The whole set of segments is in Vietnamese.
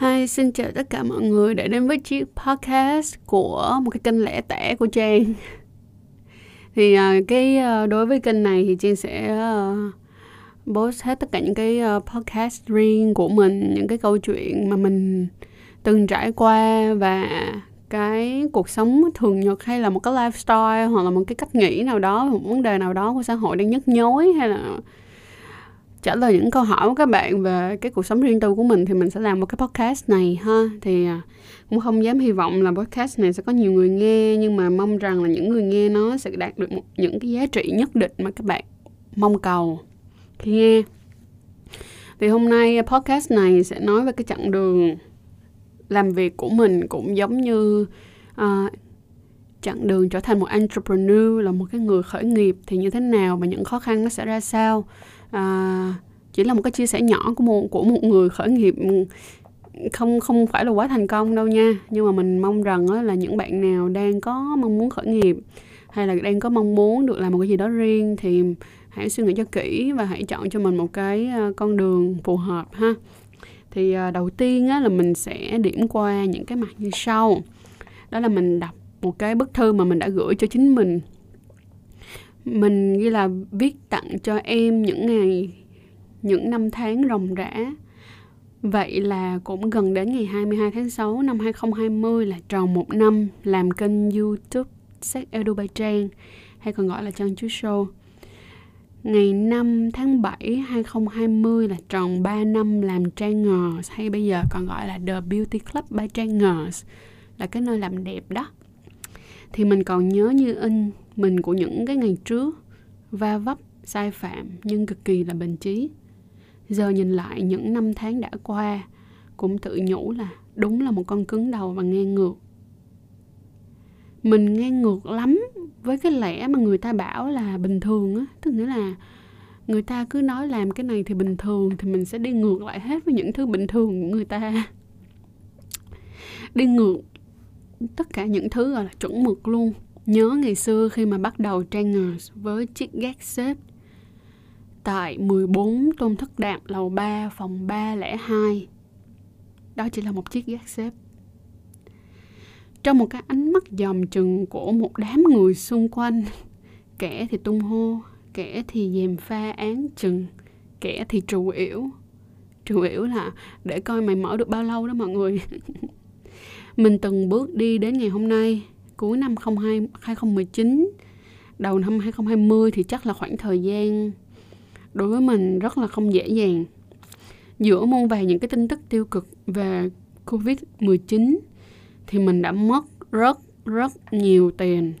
Hi, xin chào tất cả mọi người đã đến với chiếc podcast của một cái kênh lẻ tẻ của Trang. Thì uh, cái uh, đối với kênh này thì Trang sẽ uh, post hết tất cả những cái uh, podcast riêng của mình, những cái câu chuyện mà mình từng trải qua và cái cuộc sống thường nhật hay là một cái lifestyle hoặc là một cái cách nghĩ nào đó, một vấn đề nào đó của xã hội đang nhức nhối hay là trả lời những câu hỏi của các bạn về cái cuộc sống riêng tư của mình thì mình sẽ làm một cái podcast này ha. Thì à, cũng không dám hy vọng là podcast này sẽ có nhiều người nghe nhưng mà mong rằng là những người nghe nó sẽ đạt được một, những cái giá trị nhất định mà các bạn mong cầu khi nghe. Thì hôm nay podcast này sẽ nói về cái chặng đường làm việc của mình cũng giống như uh, chặng đường trở thành một entrepreneur là một cái người khởi nghiệp thì như thế nào và những khó khăn nó sẽ ra sao à, chỉ là một cái chia sẻ nhỏ của một của một người khởi nghiệp ừ, không không phải là quá thành công đâu nha. Nhưng mà mình mong rằng là những bạn nào đang có mong muốn khởi nghiệp hay là đang có mong muốn được làm một cái gì đó riêng thì hãy suy nghĩ cho kỹ và hãy chọn cho mình một cái à, con đường phù hợp ha. Thì à, đầu tiên á, là mình sẽ điểm qua những cái mặt như sau. Đó là mình đọc một cái bức thư mà mình đã gửi cho chính mình mình ghi là viết tặng cho em những ngày, những năm tháng ròng rã Vậy là cũng gần đến ngày 22 tháng 6 năm 2020 là tròn một năm làm kênh YouTube Sách Edu Bay Trang, hay còn gọi là Trang Chú Show. Ngày 5 tháng 7 2020 là tròn 3 năm làm Trang Ngers hay bây giờ còn gọi là The Beauty Club by Trang Ngers là cái nơi làm đẹp đó. Thì mình còn nhớ như in mình của những cái ngày trước, va vấp, sai phạm nhưng cực kỳ là bình trí giờ nhìn lại những năm tháng đã qua, cũng tự nhủ là đúng là một con cứng đầu và ngang ngược. Mình ngang ngược lắm với cái lẽ mà người ta bảo là bình thường á, tức nghĩa là người ta cứ nói làm cái này thì bình thường thì mình sẽ đi ngược lại hết với những thứ bình thường của người ta. Đi ngược tất cả những thứ gọi là chuẩn mực luôn. Nhớ ngày xưa khi mà bắt đầu Trangers với chiếc gác xếp tại 14 Tôn Thất Đạm lầu 3 phòng 302. Đó chỉ là một chiếc gác xếp. Trong một cái ánh mắt dòm chừng của một đám người xung quanh, kẻ thì tung hô, kẻ thì dèm pha án chừng, kẻ thì trù yểu. Trù yểu là để coi mày mở được bao lâu đó mọi người. Mình từng bước đi đến ngày hôm nay cuối năm 2019 đầu năm 2020 thì chắc là khoảng thời gian đối với mình rất là không dễ dàng. Giữa muôn vàng những cái tin tức tiêu cực về Covid-19 thì mình đã mất rất rất nhiều tiền.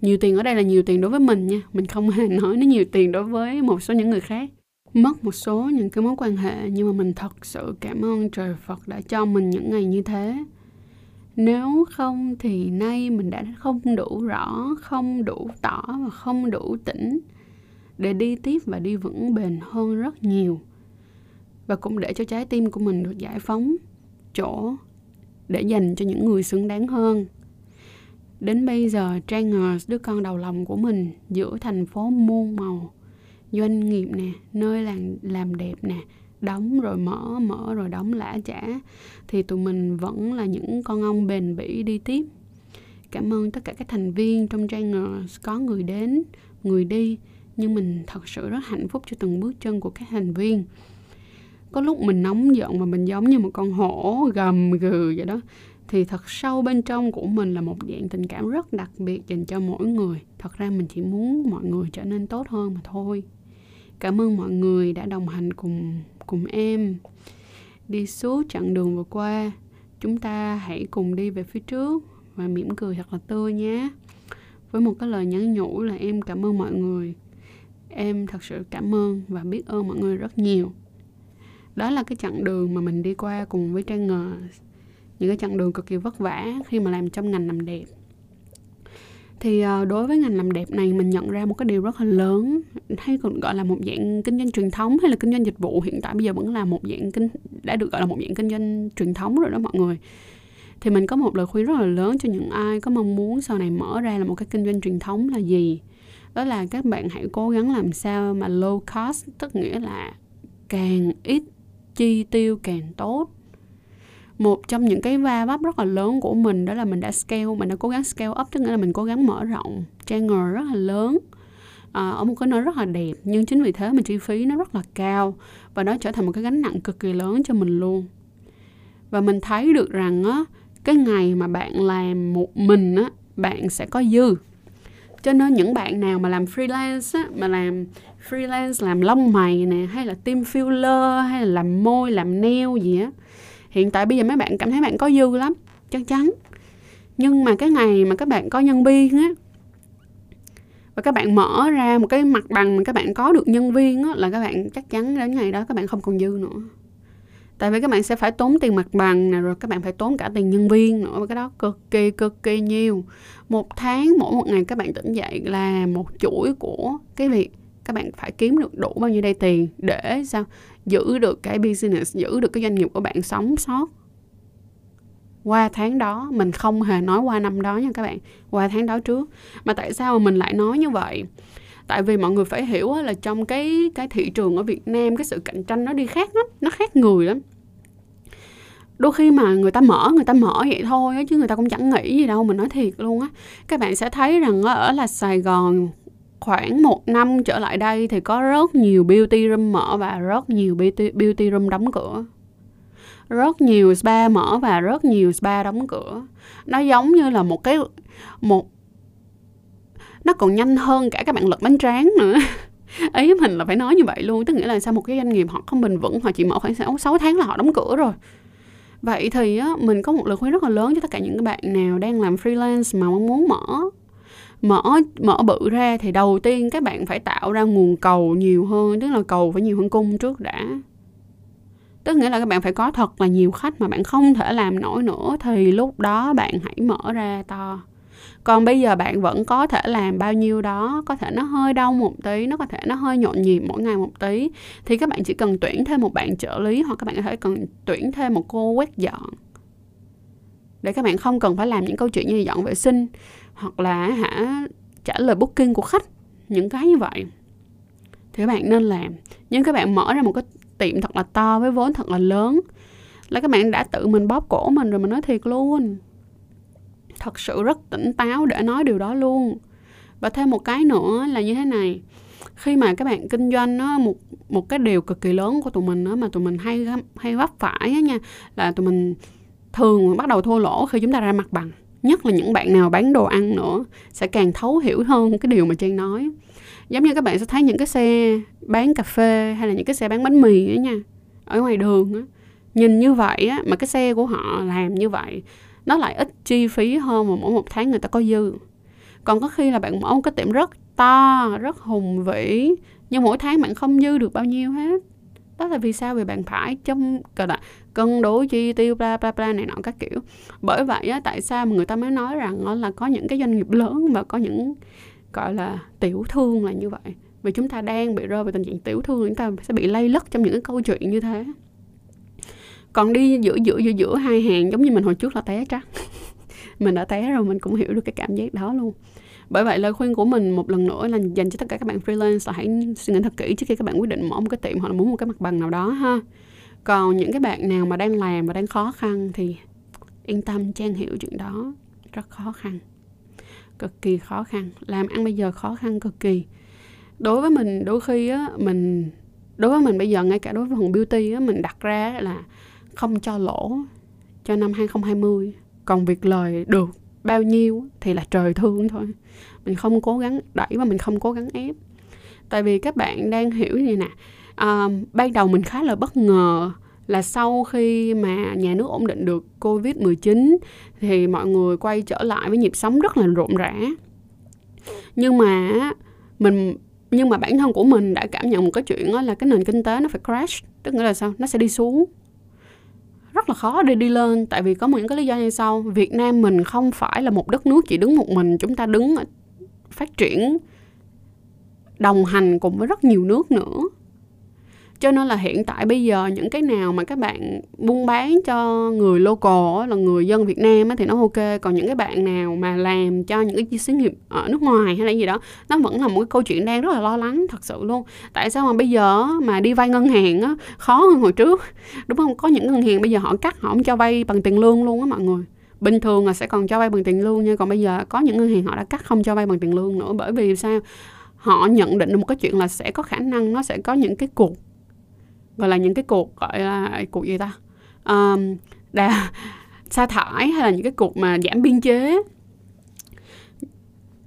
Nhiều tiền ở đây là nhiều tiền đối với mình nha, mình không hề nói nó nhiều tiền đối với một số những người khác. Mất một số những cái mối quan hệ nhưng mà mình thật sự cảm ơn trời Phật đã cho mình những ngày như thế nếu không thì nay mình đã không đủ rõ, không đủ tỏ và không đủ tỉnh để đi tiếp và đi vững bền hơn rất nhiều. Và cũng để cho trái tim của mình được giải phóng chỗ để dành cho những người xứng đáng hơn. Đến bây giờ trang ngờ đứa con đầu lòng của mình, giữa thành phố muôn màu, doanh nghiệp nè, nơi làm làm đẹp nè đóng rồi mở mở rồi đóng lã chả, thì tụi mình vẫn là những con ong bền bỉ đi tiếp. Cảm ơn tất cả các thành viên trong trang có người đến, người đi, nhưng mình thật sự rất hạnh phúc cho từng bước chân của các thành viên. Có lúc mình nóng giận mà mình giống như một con hổ gầm gừ vậy đó, thì thật sâu bên trong của mình là một dạng tình cảm rất đặc biệt dành cho mỗi người. Thật ra mình chỉ muốn mọi người trở nên tốt hơn mà thôi cảm ơn mọi người đã đồng hành cùng cùng em. Đi suốt chặng đường vừa qua, chúng ta hãy cùng đi về phía trước và mỉm cười thật là tươi nhé. Với một cái lời nhắn nhủ là em cảm ơn mọi người. Em thật sự cảm ơn và biết ơn mọi người rất nhiều. Đó là cái chặng đường mà mình đi qua cùng với trang ngờ. Những cái chặng đường cực kỳ vất vả khi mà làm trong ngành làm đẹp thì ờ, đối với ngành làm đẹp này mình nhận ra một cái điều rất là lớn, hay còn gọi là một dạng kinh doanh truyền thống hay là kinh doanh dịch vụ hiện tại bây giờ vẫn là một dạng kinh, đã được gọi là một dạng kinh doanh truyền thống rồi đó mọi người. Thì mình có một lời khuyên rất là lớn cho những ai có mong muốn sau này mở ra là một cái kinh doanh truyền thống là gì? Đó là các bạn hãy cố gắng làm sao mà low cost, tức nghĩa là càng ít chi tiêu càng tốt một trong những cái va vấp rất là lớn của mình đó là mình đã scale mình đã cố gắng scale up tức nghĩa là mình cố gắng mở rộng channel rất là lớn. À, ở một cái nơi rất là đẹp nhưng chính vì thế mà chi phí nó rất là cao và nó trở thành một cái gánh nặng cực kỳ lớn cho mình luôn. Và mình thấy được rằng á cái ngày mà bạn làm một mình á bạn sẽ có dư. Cho nên những bạn nào mà làm freelance á, mà làm freelance làm lông mày nè hay là tiêm filler hay là làm môi làm nail gì á hiện tại bây giờ mấy bạn cảm thấy bạn có dư lắm chắc chắn. Nhưng mà cái ngày mà các bạn có nhân viên á và các bạn mở ra một cái mặt bằng mà các bạn có được nhân viên á, là các bạn chắc chắn đến ngày đó các bạn không còn dư nữa. Tại vì các bạn sẽ phải tốn tiền mặt bằng nè rồi các bạn phải tốn cả tiền nhân viên nữa và cái đó cực kỳ cực kỳ nhiều. Một tháng mỗi một ngày các bạn tỉnh dậy là một chuỗi của cái việc các bạn phải kiếm được đủ bao nhiêu đây tiền để sao giữ được cái business, giữ được cái doanh nghiệp của bạn sống sót. Qua tháng đó, mình không hề nói qua năm đó nha các bạn, qua tháng đó trước. Mà tại sao mà mình lại nói như vậy? Tại vì mọi người phải hiểu là trong cái cái thị trường ở Việt Nam, cái sự cạnh tranh nó đi khác lắm, nó khác người lắm. Đôi khi mà người ta mở, người ta mở vậy thôi chứ người ta cũng chẳng nghĩ gì đâu, mình nói thiệt luôn á. Các bạn sẽ thấy rằng ở là Sài Gòn khoảng một năm trở lại đây thì có rất nhiều beauty room mở và rất nhiều beauty, beauty room đóng cửa. Rất nhiều spa mở và rất nhiều spa đóng cửa. Nó giống như là một cái một nó còn nhanh hơn cả các bạn lật bánh tráng nữa. Ý mình là phải nói như vậy luôn tức nghĩa là sao một cái doanh nghiệp họ không bình vững họ chỉ mở khoảng 6, 6 tháng là họ đóng cửa rồi. Vậy thì á, mình có một lời khuyên rất là lớn cho tất cả những các bạn nào đang làm freelance mà mong muốn mở mở mở bự ra thì đầu tiên các bạn phải tạo ra nguồn cầu nhiều hơn, tức là cầu phải nhiều hơn cung trước đã. Tức nghĩa là các bạn phải có thật là nhiều khách mà bạn không thể làm nổi nữa, thì lúc đó bạn hãy mở ra to. Còn bây giờ bạn vẫn có thể làm bao nhiêu đó, có thể nó hơi đau một tí, nó có thể nó hơi nhộn nhịp mỗi ngày một tí, thì các bạn chỉ cần tuyển thêm một bạn trợ lý hoặc các bạn có thể cần tuyển thêm một cô quét dọn. Để các bạn không cần phải làm những câu chuyện như dọn vệ sinh hoặc là hả, trả lời booking của khách, những cái như vậy. Thì các bạn nên làm. Nhưng các bạn mở ra một cái tiệm thật là to với vốn thật là lớn, là các bạn đã tự mình bóp cổ mình rồi mình nói thiệt luôn. Thật sự rất tỉnh táo để nói điều đó luôn. Và thêm một cái nữa là như thế này. Khi mà các bạn kinh doanh nó một một cái điều cực kỳ lớn của tụi mình đó mà tụi mình hay hay vấp phải á nha, là tụi mình thường bắt đầu thua lỗ khi chúng ta ra mặt bằng nhất là những bạn nào bán đồ ăn nữa, sẽ càng thấu hiểu hơn cái điều mà trang nói. Giống như các bạn sẽ thấy những cái xe bán cà phê hay là những cái xe bán bánh mì ấy nha, ở ngoài đường á, nhìn như vậy á, mà cái xe của họ làm như vậy, nó lại ít chi phí hơn mà mỗi một tháng người ta có dư. Còn có khi là bạn mở một cái tiệm rất to, rất hùng vĩ, nhưng mỗi tháng bạn không dư được bao nhiêu hết. Đó là vì sao vì bạn phải trong gọi là cân đối chi tiêu bla bla bla này nọ các kiểu. Bởi vậy á, tại sao mà người ta mới nói rằng là có những cái doanh nghiệp lớn và có những gọi là tiểu thương là như vậy? Vì chúng ta đang bị rơi vào tình trạng tiểu thương chúng ta sẽ bị lây lất trong những cái câu chuyện như thế. Còn đi giữa giữa giữa giữa hai hàng giống như mình hồi trước là té trắc mình đã té rồi mình cũng hiểu được cái cảm giác đó luôn. Bởi vậy lời khuyên của mình một lần nữa là dành cho tất cả các bạn freelance là hãy suy nghĩ thật kỹ trước khi các bạn quyết định mở một cái tiệm hoặc là muốn một cái mặt bằng nào đó ha còn những cái bạn nào mà đang làm và đang khó khăn thì yên tâm trang hiểu chuyện đó, rất khó khăn, cực kỳ khó khăn. Làm ăn bây giờ khó khăn cực kỳ. Đối với mình, đôi khi á, mình, đối với mình bây giờ, ngay cả đối với phần beauty á, mình đặt ra là không cho lỗ cho năm 2020 còn việc lời được bao nhiêu thì là trời thương thôi. Mình không cố gắng đẩy và mình không cố gắng ép. Tại vì các bạn đang hiểu như nè um, ban đầu mình khá là bất ngờ là sau khi mà nhà nước ổn định được Covid-19 thì mọi người quay trở lại với nhịp sống rất là rộn rã. Nhưng mà mình nhưng mà bản thân của mình đã cảm nhận một cái chuyện đó là cái nền kinh tế nó phải crash, tức nghĩa là sao? Nó sẽ đi xuống rất là khó để đi lên tại vì có một những cái lý do như sau Việt Nam mình không phải là một đất nước chỉ đứng một mình chúng ta đứng phát triển đồng hành cùng với rất nhiều nước nữa cho nên là hiện tại bây giờ những cái nào mà các bạn buôn bán cho người local là người dân Việt Nam thì nó ok. Còn những cái bạn nào mà làm cho những cái xí nghiệp ở nước ngoài hay là gì đó, nó vẫn là một cái câu chuyện đang rất là lo lắng, thật sự luôn. Tại sao mà bây giờ mà đi vay ngân hàng á, khó hơn hồi trước. Đúng không? Có những ngân hàng bây giờ họ cắt, họ không cho vay bằng tiền lương luôn á mọi người. Bình thường là sẽ còn cho vay bằng tiền lương nha, còn bây giờ có những ngân hàng họ đã cắt không cho vay bằng tiền lương nữa, bởi vì sao? Họ nhận định được một cái chuyện là sẽ có khả năng nó sẽ có những cái cuộc gọi là những cái cuộc gọi là cuộc gì ta? Um, đà sa thải hay là những cái cuộc mà giảm biên chế.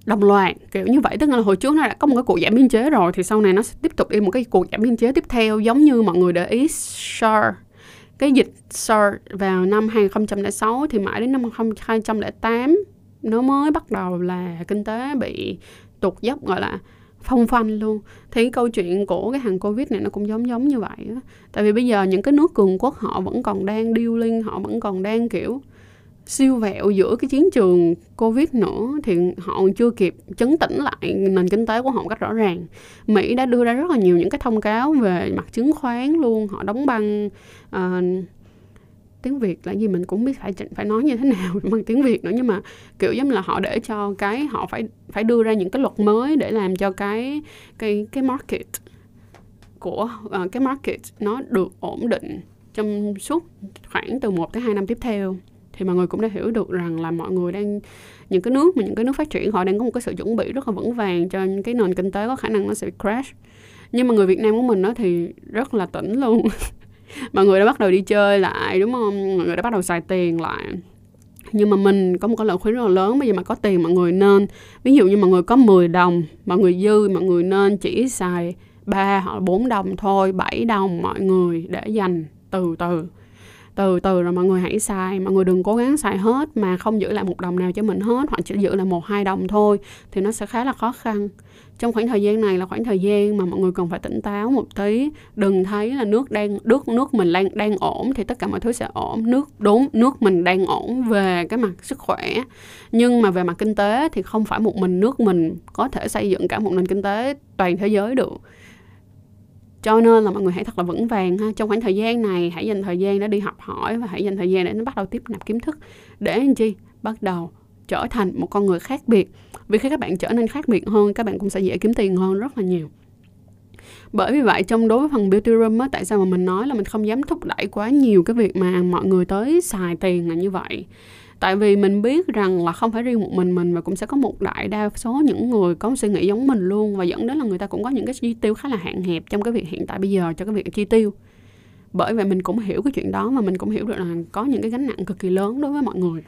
Đồng loạt kiểu như vậy. Tức là hồi trước nó đã có một cái cuộc giảm biên chế rồi thì sau này nó sẽ tiếp tục đi một cái cuộc giảm biên chế tiếp theo giống như mọi người để ý SARS cái dịch SARS vào năm 2006 thì mãi đến năm 2008 nó mới bắt đầu là kinh tế bị tụt dốc gọi là phong phanh luôn. Thì câu chuyện của cái hàng covid này nó cũng giống giống như vậy á. Tại vì bây giờ những cái nước cường quốc họ vẫn còn đang điêu linh họ vẫn còn đang kiểu siêu vẹo giữa cái chiến trường covid nữa thì họ chưa kịp chấn tĩnh lại nền kinh tế của họ một cách rõ ràng. Mỹ đã đưa ra rất là nhiều những cái thông cáo về mặt chứng khoán luôn họ đóng băng uh, tiếng Việt là gì mình cũng biết phải phải nói như thế nào bằng tiếng Việt nữa. Nhưng mà kiểu giống là họ để cho cái họ phải phải đưa ra những cái luật mới để làm cho cái cái cái market của uh, cái market nó được ổn định trong suốt khoảng từ 1 tới 2 năm tiếp theo. Thì mọi người cũng đã hiểu được rằng là mọi người đang những cái nước mà những cái nước phát triển họ đang có một cái sự chuẩn bị rất là vững vàng cho cái nền kinh tế có khả năng nó sẽ crash. Nhưng mà người Việt Nam của mình nó thì rất là tỉnh luôn. mọi người đã bắt đầu đi chơi lại, đúng không? Mọi người đã bắt đầu xài tiền lại. Nhưng mà mình có một cái lời khuyên rất là lớn, bây giờ mà có tiền mọi người nên, ví dụ như mọi người có 10 đồng, mọi người dư, mọi người nên chỉ xài 3 hoặc 4 đồng thôi 7 đồng mọi người để dành từ từ từ từ, rồi mọi người hãy xài. Mọi người đừng cố gắng xài hết mà không giữ lại một đồng nào cho mình hết, hoặc chỉ giữ lại một, hai đồng thôi thì nó sẽ khá là khó khăn. Trong khoảng thời gian này là khoảng thời gian mà mọi người cần phải tỉnh táo một tí. Đừng thấy là nước đang, nước nước mình đang đang ổn thì tất cả mọi thứ sẽ ổn. Nước, đúng, nước mình đang ổn về cái mặt sức khỏe. Nhưng mà về mặt kinh tế thì không phải một mình nước mình có thể xây dựng cả một nền kinh tế toàn thế giới được cho nên là mọi người hãy thật là vững vàng ha. Trong khoảng thời gian này, hãy dành thời gian để đi học hỏi và hãy dành thời gian để nó bắt đầu tiếp nạp kiến thức để anh chi? Bắt đầu trở thành một con người khác biệt. Vì khi các bạn trở nên khác biệt hơn, các bạn cũng sẽ dễ kiếm tiền hơn rất là nhiều. Bởi vì vậy, trong đối với phần beauty room á, tại sao mà mình nói là mình không dám thúc đẩy quá nhiều cái việc mà mọi người tới xài tiền là như vậy? Tại vì mình biết rằng là không phải riêng một mình mình mà cũng sẽ có một đại đa số những người có suy nghĩ giống mình luôn. Và dẫn đến là người ta cũng có những cái chi tiêu khá là hạn hẹp trong cái việc hiện tại bây giờ cho cái việc chi tiêu. Bởi vậy mình cũng hiểu cái chuyện đó mà mình cũng hiểu được là có những cái gánh nặng cực kỳ lớn đối với mọi người.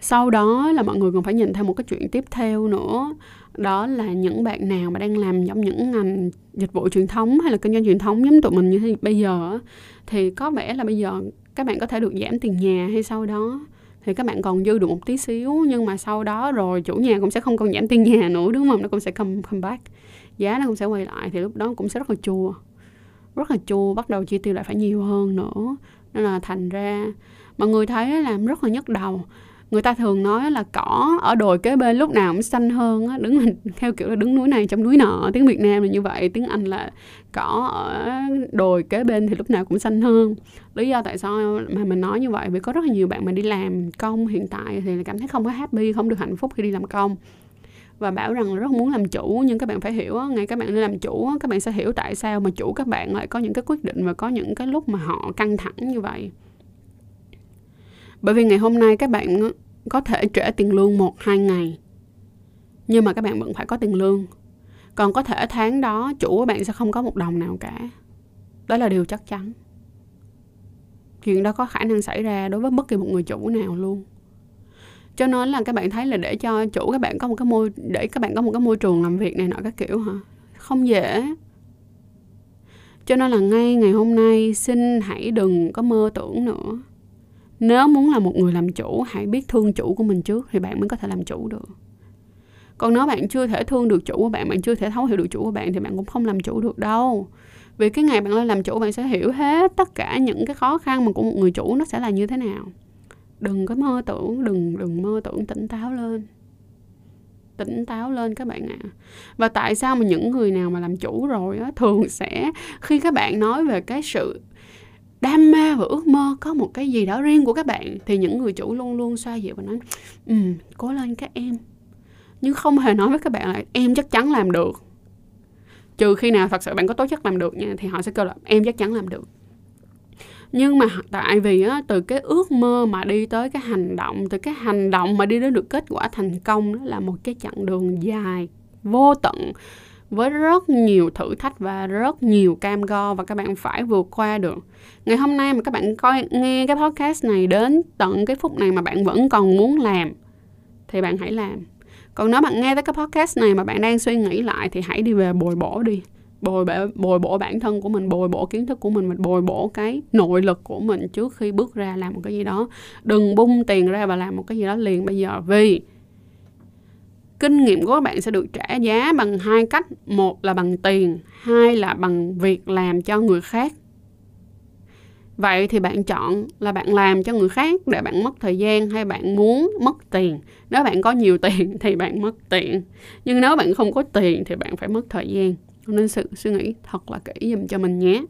Sau đó là mọi người còn phải nhìn theo một cái chuyện tiếp theo nữa. Đó là những bạn nào mà đang làm trong những ngành dịch vụ truyền thống hay là kinh doanh truyền thống giống tụi mình như thế bây giờ thì có vẻ là bây giờ các bạn có thể được giảm tiền nhà hay sau đó. Thì các bạn còn dư được một tí xíu nhưng mà sau đó rồi chủ nhà cũng sẽ không còn giảm tiền nhà nữa đúng không? Nó cũng sẽ come, come back. Giá nó cũng sẽ quay lại thì lúc đó cũng sẽ rất là chua. Rất là chua bắt đầu chi tiêu lại phải nhiều hơn nữa. Nên là thành ra mọi người thấy làm rất là nhức đầu người ta thường nói là cỏ ở đồi kế bên lúc nào cũng xanh hơn á, đứng theo kiểu là đứng núi này trong núi nọ. Tiếng việt nam là như vậy, tiếng anh là cỏ ở đồi kế bên thì lúc nào cũng xanh hơn. Lý do tại sao mà mình nói như vậy, vì có rất là nhiều bạn mà đi làm công hiện tại thì cảm thấy không có happy, không được hạnh phúc khi đi làm công. Và bảo rằng là rất muốn làm chủ, nhưng các bạn phải hiểu ngay các bạn đi làm chủ các bạn sẽ hiểu tại sao mà chủ các bạn lại có những cái quyết định và có những cái lúc mà họ căng thẳng như vậy bởi vì ngày hôm nay các bạn ờ, có thể trễ tiền lương một, hai ngày. Nhưng mà các bạn vẫn phải có tiền lương. Còn có thể tháng đó, chủ của bạn sẽ không có một đồng nào cả. Đó là điều chắc chắn. Chuyện đó có khả năng xảy ra đối với bất kỳ một người chủ nào luôn. Cho nên là các bạn thấy là để cho chủ các bạn có một cái môi, để các bạn có một cái môi trường làm việc này nọ các kiểu hả? Không dễ. Cho nên là ngay ngày hôm nay, xin hãy đừng có mơ tưởng nữa nếu muốn là một người làm chủ, hãy biết thương chủ của mình trước thì bạn mới có thể làm chủ được. Còn nếu bạn chưa thể thương được chủ của bạn bạn chưa thể thấu hiểu được chủ của bạn thì bạn cũng không làm chủ được đâu. Vì cái ngày bạn lên làm chủ, bạn sẽ hiểu hết tất cả những cái khó khăn mà của một người chủ nó sẽ là như thế nào. Đừng có mơ tưởng, đừng đừng mơ tưởng tỉnh táo lên. Tỉnh táo lên các bạn ạ. À. và tại sao mà những người nào mà làm chủ rồi á, thường sẽ, khi các bạn nói về cái sự đam mê và ước mơ có một cái gì đó riêng của các bạn thì những người chủ luôn luôn xoa dịu và nói ừ cố lên các em. Nhưng không hề nói với các bạn là em chắc chắn làm được. Trừ khi nào thật sự bạn có tố chất làm được nha thì họ sẽ kêu là em chắc chắn làm được. Nhưng mà tại vì á, từ cái ước mơ mà đi tới cái hành động từ cái hành động mà đi đến được kết quả thành công đó là một cái chặng đường dài vô tận với rất nhiều thử thách và rất nhiều cam go và các bạn phải vượt qua được. Ngày hôm nay mà các bạn coi nghe cái podcast này đến tận cái phút này mà bạn vẫn còn muốn làm thì bạn hãy làm. Còn nếu bạn nghe tới cái podcast này mà bạn đang suy nghĩ lại thì hãy đi về bồi bổ đi bồi bổ, bồi bổ bản thân của mình bồi bổ kiến thức của mình mình bồi bổ cái nội lực của mình trước khi bước ra làm một cái gì đó đừng bung tiền ra và làm một cái gì đó liền bây giờ vì kinh nghiệm của các bạn sẽ được trả giá bằng hai cách. Một là bằng tiền, hai là bằng việc làm cho người khác. Vậy thì bạn chọn là bạn làm cho người khác để bạn mất thời gian hay bạn muốn mất tiền. Nếu bạn có nhiều tiền thì bạn mất tiền, nhưng nếu bạn không có tiền thì bạn phải mất thời gian. Nên sự suy nghĩ thật là kỹ dùm cho mình nhé.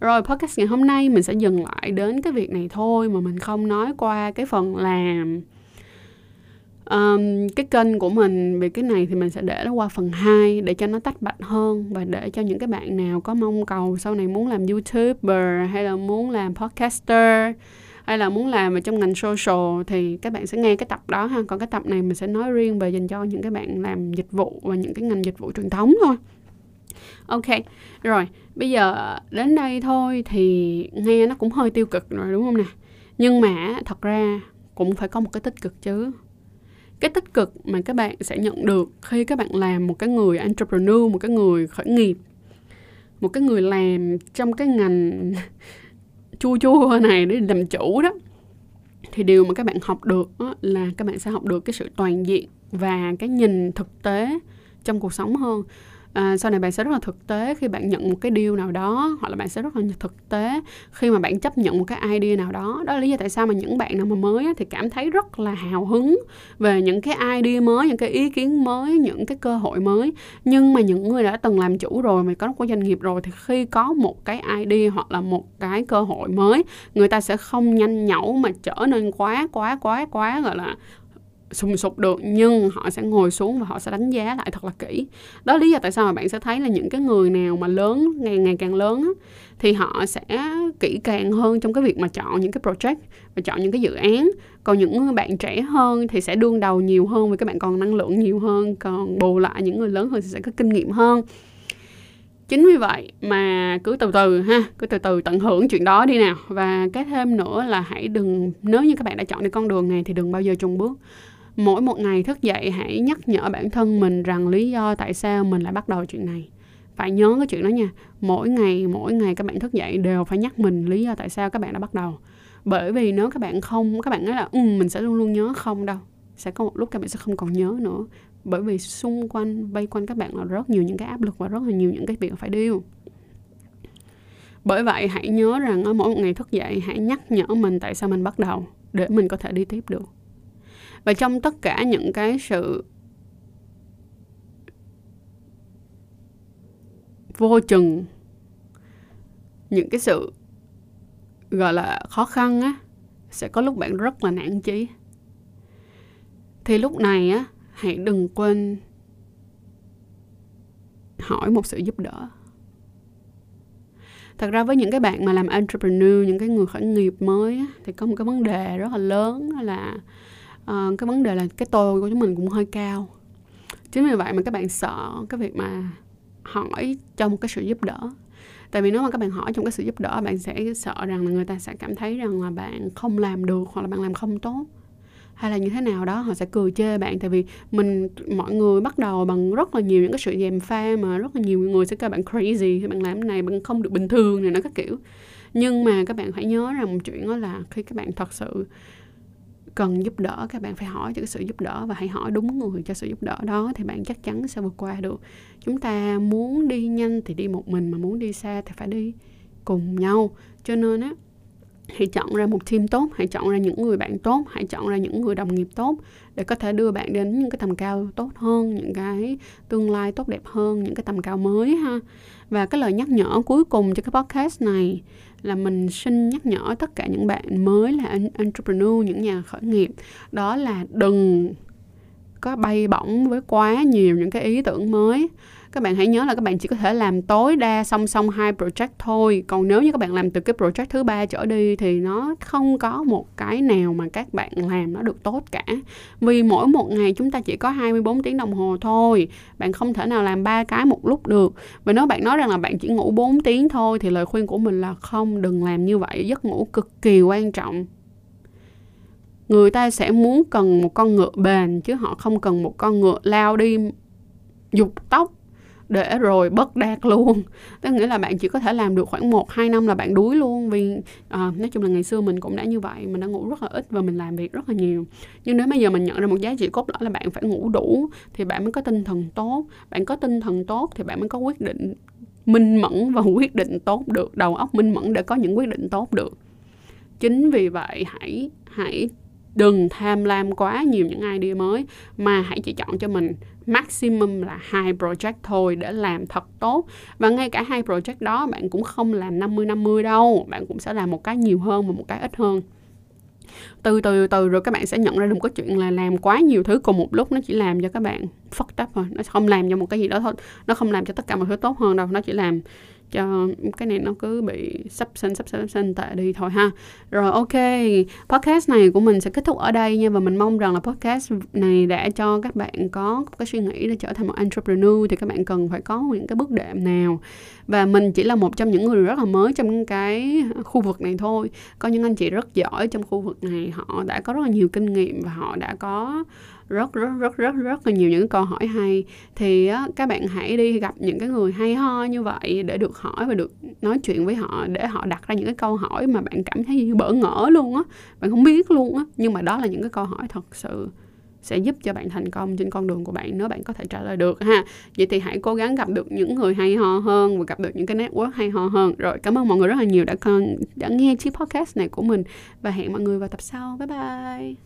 Rồi, podcast ngày hôm nay mình sẽ dừng lại đến cái việc này thôi mà mình không nói qua cái phần làm um, cái kênh của mình về cái này thì mình sẽ để nó qua phần 2 để cho nó tách bạch hơn và để cho những cái bạn nào có mong cầu sau này muốn làm youtuber hay là muốn làm podcaster hay là muốn làm ở trong ngành social thì các bạn sẽ nghe cái tập đó ha. Còn cái tập này mình sẽ nói riêng về dành cho những cái bạn làm dịch vụ và những cái ngành dịch vụ truyền thống thôi. Ok rồi bây giờ đến đây thôi thì nghe nó cũng hơi tiêu cực rồi đúng không nè? Nhưng mà thật ra cũng phải có một cái tích cực chứ cái tích cực mà các bạn sẽ nhận được khi các bạn làm một cái người entrepreneur, một cái người khởi nghiệp, một cái người làm trong cái ngành chua chua này, để làm chủ đó, thì điều mà các bạn học được là các bạn sẽ học được cái sự toàn diện và cái nhìn thực tế trong cuộc sống hơn à, sau này bạn sẽ rất là thực tế khi bạn nhận một cái deal nào đó hoặc là bạn sẽ rất là thực tế khi mà bạn chấp nhận một cái idea nào đó. Đó là lý do tại sao mà những bạn nào mà mới á, thì cảm thấy rất là hào hứng về những cái idea mới những cái ý kiến mới những cái cơ hội mới. Nhưng mà những người đã từng làm chủ rồi mà có một doanh nghiệp rồi thì khi có một cái idea hoặc là một cái cơ hội mới người ta sẽ không nhanh nhẩu mà trở nên quá quá quá quá gọi là sùng sục được nhưng họ sẽ ngồi xuống và họ sẽ đánh giá lại thật là kỹ. Đó lý do tại sao mà bạn sẽ thấy là những cái người nào mà lớn ngày ngày càng lớn á, thì họ sẽ kỹ càng hơn trong cái việc mà chọn những cái project và chọn những cái dự án. Còn những bạn trẻ hơn thì sẽ đương đầu nhiều hơn vì các bạn còn năng lượng nhiều hơn còn bù lại những người lớn hơn thì sẽ có kinh nghiệm hơn. Chính vì vậy mà cứ từ từ ha cứ từ từ tận hưởng chuyện đó đi nào. Và cái thêm nữa là hãy đừng nếu như các bạn đã chọn đi con đường này thì đừng bao giờ chùn bước mỗi một ngày thức dậy hãy nhắc nhở bản thân mình rằng lý do tại sao mình lại bắt đầu chuyện này. Phải nhớ cái chuyện đó nha mỗi ngày mỗi ngày các bạn thức dậy đều phải nhắc mình lý do tại sao các bạn đã bắt đầu. Bởi vì nếu các bạn không các bạn nói là ừ, mình sẽ luôn luôn nhớ không đâu. Sẽ có một lúc các bạn sẽ không còn nhớ nữa. Bởi vì xung quanh vây quanh các bạn là rất nhiều những cái áp lực và rất là nhiều những cái việc phải điêu bởi vậy hãy nhớ rằng ở mỗi một ngày thức dậy hãy nhắc nhở mình tại sao mình bắt đầu để mình có thể đi tiếp được và trong tất cả những cái sự vô chừng những cái sự gọi là khó khăn á sẽ có lúc bạn rất là nản chí. Thì lúc này á hãy đừng quên hỏi một sự giúp đỡ. Thật ra với những cái bạn mà làm entrepreneur những cái người khởi nghiệp mới á, thì có một cái vấn đề rất là lớn là uh, cái vấn đề là cái tôi của chúng mình cũng hơi cao. Chính vì vậy mà các bạn sợ cái việc mà hỏi cho một cái sự giúp đỡ. Tại vì nếu mà các bạn hỏi trong cái sự giúp đỡ bạn sẽ sợ rằng là người ta sẽ cảm thấy rằng là bạn không làm được hoặc là bạn làm không tốt. Hay là như thế nào đó họ sẽ cười chê bạn. Tại vì mình mọi người bắt đầu bằng rất là nhiều những cái sự dèm pha mà rất là nhiều người sẽ kêu bạn crazy thì bạn làm cái này bạn không được bình thường này nó các kiểu. Nhưng mà các bạn phải nhớ rằng một chuyện đó là khi các bạn thật sự cần giúp đỡ, các bạn phải hỏi cho cái sự giúp đỡ và hãy hỏi đúng người cho sự giúp đỡ đó thì bạn chắc chắn sẽ vượt qua được. Chúng ta muốn đi nhanh thì đi một mình mà muốn đi xa thì phải đi cùng nhau. Cho nên á, hãy chọn ra một team tốt, hãy chọn ra những người bạn tốt, hãy chọn ra những người đồng nghiệp tốt để có thể đưa bạn đến những cái tầm cao tốt hơn, những cái tương lai tốt đẹp hơn, những cái tầm cao mới ha. Và cái lời nhắc nhở cuối cùng cho cái podcast này là mình xin nhắc nhở tất cả những bạn mới là entrepreneur, những nhà khởi nghiệp. Đó là đừng có bay bổng với quá nhiều những cái ý tưởng mới các bạn hãy nhớ là các bạn chỉ có thể làm tối đa song song hai project thôi. Còn nếu như các bạn làm từ cái project thứ ba trở đi thì nó không có một cái nào mà các bạn làm nó được tốt cả. Vì mỗi một ngày chúng ta chỉ có 24 tiếng đồng hồ thôi. Bạn không thể nào làm ba cái một lúc được. Và nếu bạn nói rằng là bạn chỉ ngủ 4 tiếng thôi thì lời khuyên của mình là không, đừng làm như vậy. Giấc ngủ cực kỳ quan trọng. Người ta sẽ muốn cần một con ngựa bền chứ họ không cần một con ngựa lao đi dục tóc để rồi bất đạt luôn. Tức nghĩa là bạn chỉ có thể làm được khoảng một hai năm là bạn đuối luôn vì à, nói chung là ngày xưa mình cũng đã như vậy mình đã ngủ rất là ít và mình làm việc rất là nhiều. Nhưng nếu bây giờ mình nhận ra một giá trị cốt lõi là bạn phải ngủ đủ thì bạn mới có tinh thần tốt. Bạn có tinh thần tốt thì bạn mới có quyết định minh mẫn và quyết định tốt được đầu óc minh mẫn để có những quyết định tốt được. Chính vì vậy hãy hãy đừng tham lam quá nhiều những idea mới mà hãy chỉ chọn cho mình maximum là hai project thôi để làm thật tốt. Và ngay cả hai project đó, bạn cũng không làm 50 50 đâu. Bạn cũng sẽ làm một cái nhiều hơn và một cái ít hơn. Từ từ từ rồi các bạn sẽ nhận ra được một cái chuyện là làm quá nhiều thứ cùng một lúc, nó chỉ làm cho các bạn fucked up thôi. Nó không làm cho một cái gì đó thôi. Nó không làm cho tất cả mọi thứ tốt hơn đâu. Nó chỉ làm cho cái này nó cứ bị sắp sinh sắp sinh sắp sinh tệ đi thôi ha. Rồi, ok, podcast này của mình sẽ kết thúc ở đây nha, và mình mong rằng là podcast này đã cho các bạn có cái suy nghĩ để trở thành một entrepreneur, thì các bạn cần phải có những cái bước đệm nào. Và mình chỉ là một trong những người rất là mới trong cái khu vực này thôi. Có những anh chị rất giỏi trong khu vực này, họ đã có rất là nhiều kinh nghiệm và họ đã có rất rất rất rất rất là nhiều những câu hỏi hay. Thì á, các bạn hãy đi gặp những cái người hay ho như vậy để được hỏi và được nói chuyện với họ để họ đặt ra những cái câu hỏi mà bạn cảm thấy như bỡ ngỡ luôn á. Bạn không biết luôn á. Nhưng mà đó là những cái câu hỏi thật sự sẽ giúp cho bạn thành công trên con đường của bạn nếu bạn có thể trả lời được ha. Vậy thì hãy cố gắng gặp được những người hay ho hơn và gặp được những cái network hay ho hơn. Rồi cảm ơn mọi người rất là nhiều đã con đã nghe chiếc podcast này của mình. Và hẹn mọi người vào tập sau. Bye bye.